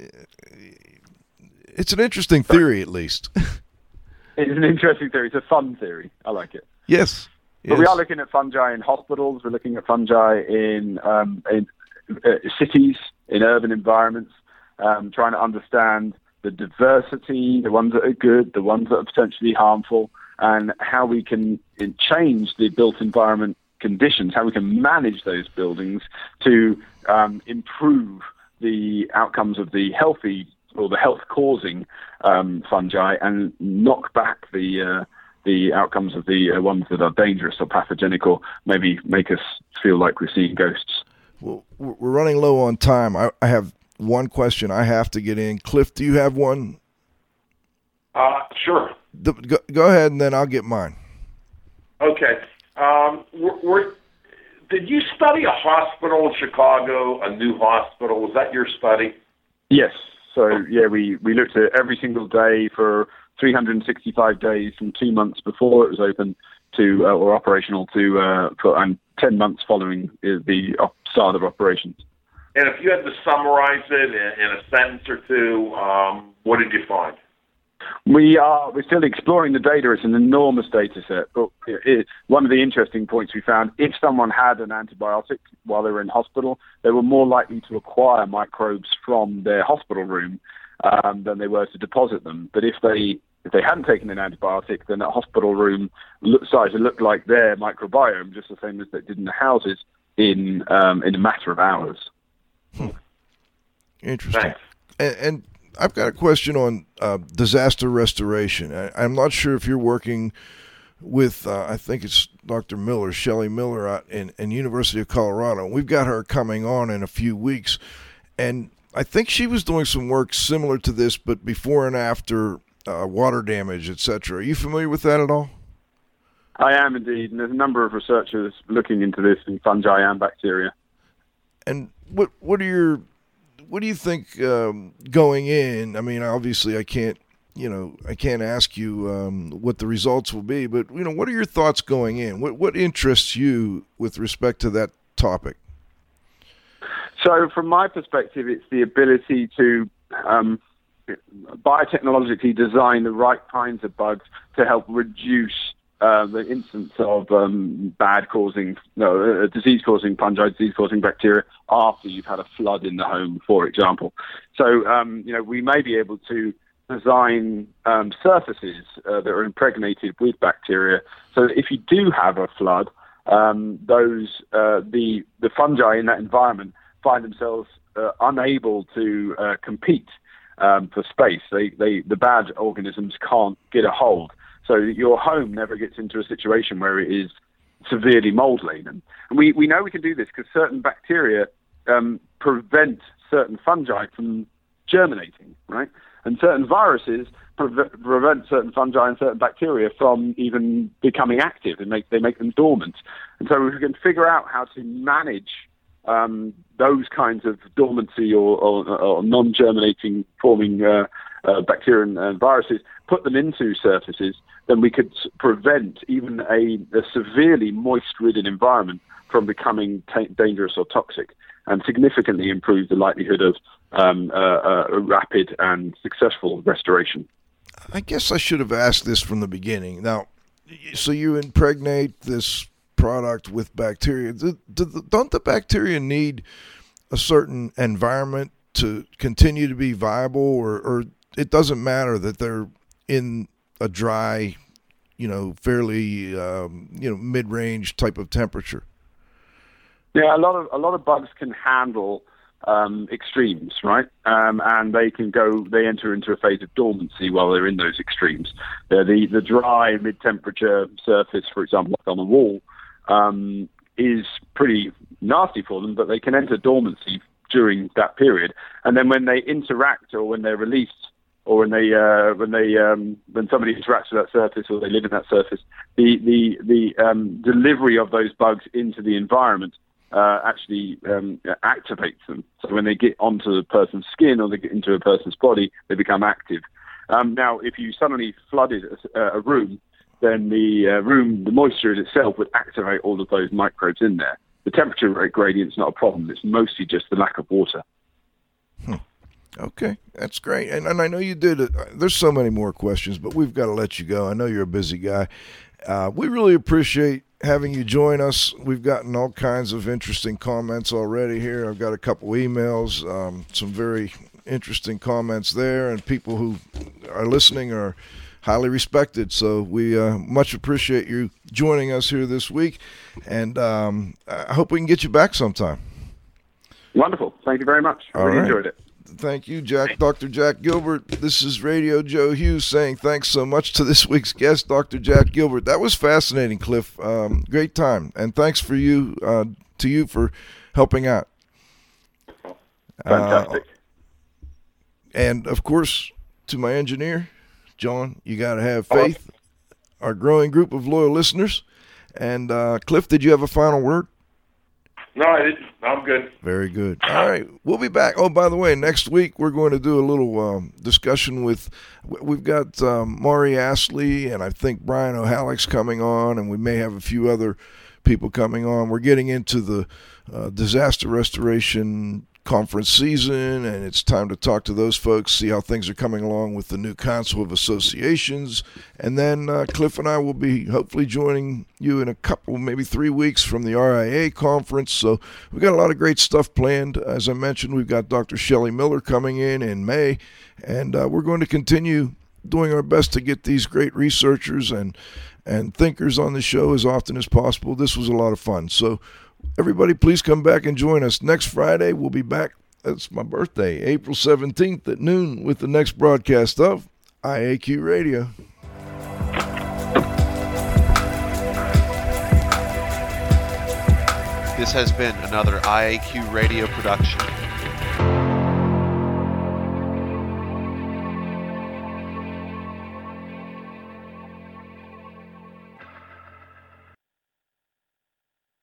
it's an interesting theory, at least. it's an interesting theory. It's a fun theory. I like it. Yes. But yes. we are looking at fungi in hospitals. We're looking at fungi in um, in uh, cities, in urban environments, um, trying to understand the diversity, the ones that are good, the ones that are potentially harmful, and how we can change the built environment conditions, how we can manage those buildings to um, improve the outcomes of the healthy or the health-causing um, fungi and knock back the uh, the outcomes of the uh, ones that are dangerous or pathogenic or maybe make us feel like we're seeing ghosts. Well, we're running low on time. I, I have one question I have to get in. Cliff, do you have one? Uh, sure. The, go, go, ahead, and then I'll get mine. Okay. Um, we're, we're, did you study a hospital in Chicago, a new hospital? Was that your study? Yes. So yeah, we, we looked at every single day for 365 days from two months before it was open to uh, or operational to uh, for, and 10 months following the start of operations. And if you had to summarize it in, in a sentence or two, um, what did you find? We are we're still exploring the data. It's an enormous data set. But it, one of the interesting points we found: if someone had an antibiotic while they were in hospital, they were more likely to acquire microbes from their hospital room um, than they were to deposit them. But if they if they hadn't taken an antibiotic, then that hospital room started to look like their microbiome, just the same as they did in the houses, in um, in a matter of hours. Hmm. Interesting. And, and, I've got a question on uh, disaster restoration. I, am not sure if you're working with, uh, I think it's Dr. Miller, Shelley Miller, out in, in University of Colorado. We've got her coming on in a few weeks, and I think she was doing some work similar to this, but before and after uh, water damage, etc. Are you familiar with that at all? I am indeed, and there's a number of researchers looking into this in fungi and bacteria. And what what are your what do you think um, going in? I mean, obviously, I can't you know I can't ask you um, what the results will be, but you know, what are your thoughts going in? What what interests you with respect to that topic? So, from my perspective, it's the ability to um, biotechnologically design the right kinds of bugs to help reduce uh, the instance of um, bad causing, no, uh, disease causing fungi, disease causing bacteria after you've had a flood in the home, for example. So, um, you know, we may be able to design um, surfaces uh, that are impregnated with bacteria so that if you do have a flood, um, those uh, the the fungi in that environment find themselves uh, unable to compete um, for space. They, they, the bad organisms can't get a hold. So your home never gets into a situation where it is severely mold laden. And we, we know we can do this because certain bacteria um, prevent certain fungi from germinating, right? And certain viruses pre- prevent certain fungi and certain bacteria from even becoming active and make, they make them dormant. And so if we can figure out how to manage um, those kinds of dormancy or, or, or non-germinating forming uh, uh, bacteria and, and, viruses, put them into surfaces, then we could prevent even a, a severely moist-ridden environment from becoming t- dangerous or toxic, and significantly improve the likelihood of um, uh, rapid and successful restoration. I guess I should have asked this from the beginning. Now, so you impregnate this product with bacteria. Do, do, don't the bacteria need a certain environment to continue to be viable, or, or it doesn't matter that they're in a dry, you know, fairly um, you know mid-range type of temperature? Yeah, a lot of a lot of bugs can handle um, extremes, right? Um, and they can go, they enter into a phase of dormancy while they're in those extremes. The the dry mid-temperature surface, for example, like on a wall, um, is pretty nasty for them, but they can enter dormancy during that period. And then when they interact or when they're released or when they uh, when they um, when somebody interacts with that surface or they live in that surface, the the the um, delivery of those bugs into the environment uh, actually um, activates them. So when they get onto the person's skin or they get into a person's body, they become active. Um, now, if you suddenly flooded a, a room then the uh, room, the moisture in itself would activate all of those microbes in there. The temperature gradient is not a problem. It's mostly just the lack of water. Hmm. Okay, that's great. And, and I know you did it. There's so many more questions, but we've got to let you go. I know you're a busy guy. Uh, we really appreciate having you join us. We've gotten all kinds of interesting comments already here. I've got a couple emails, um, some very interesting comments there, and people who are listening are highly respected. So we uh, much appreciate you joining us here this week, and um, I hope we can get you back sometime. Wonderful. Thank you very much. I really right. enjoyed it. Thank you, Jack. Dr. Jack Gilbert. This is Radio Joe Hughes saying thanks so much to this week's guest, Dr. Jack Gilbert. That was fascinating, Cliff. Um, great time, and thanks for you uh, to you for helping out. Fantastic. Uh, and of course, to my engineer, John, you got to have faith. Our growing group of loyal listeners. And uh, Cliff, did you have a final word? No, I didn't. I'm good. Very good. All right, we'll be back. Oh, by the way, next week we're going to do a little um, discussion with. We've got um, Maury Astley and I think Brian O'Halleck's coming on, and we may have a few other people coming on. We're getting into the uh, disaster restoration conference season, and it's time to talk to those folks, see how things are coming along with the new Council of Associations. And then uh, Cliff and I will be hopefully joining you in a couple, maybe three weeks from the RIA conference. So we've got a lot of great stuff planned. As I mentioned, we've got Dr. Shelley Miller coming in in May, and uh, we're going to continue doing our best to get these great researchers and and thinkers on the show as often as possible. This was a lot of fun. So everybody, please come back and join us. Next Friday, we'll be back. That's my birthday, April 17th at noon, with the next broadcast of IAQ Radio. This has been another IAQ Radio production.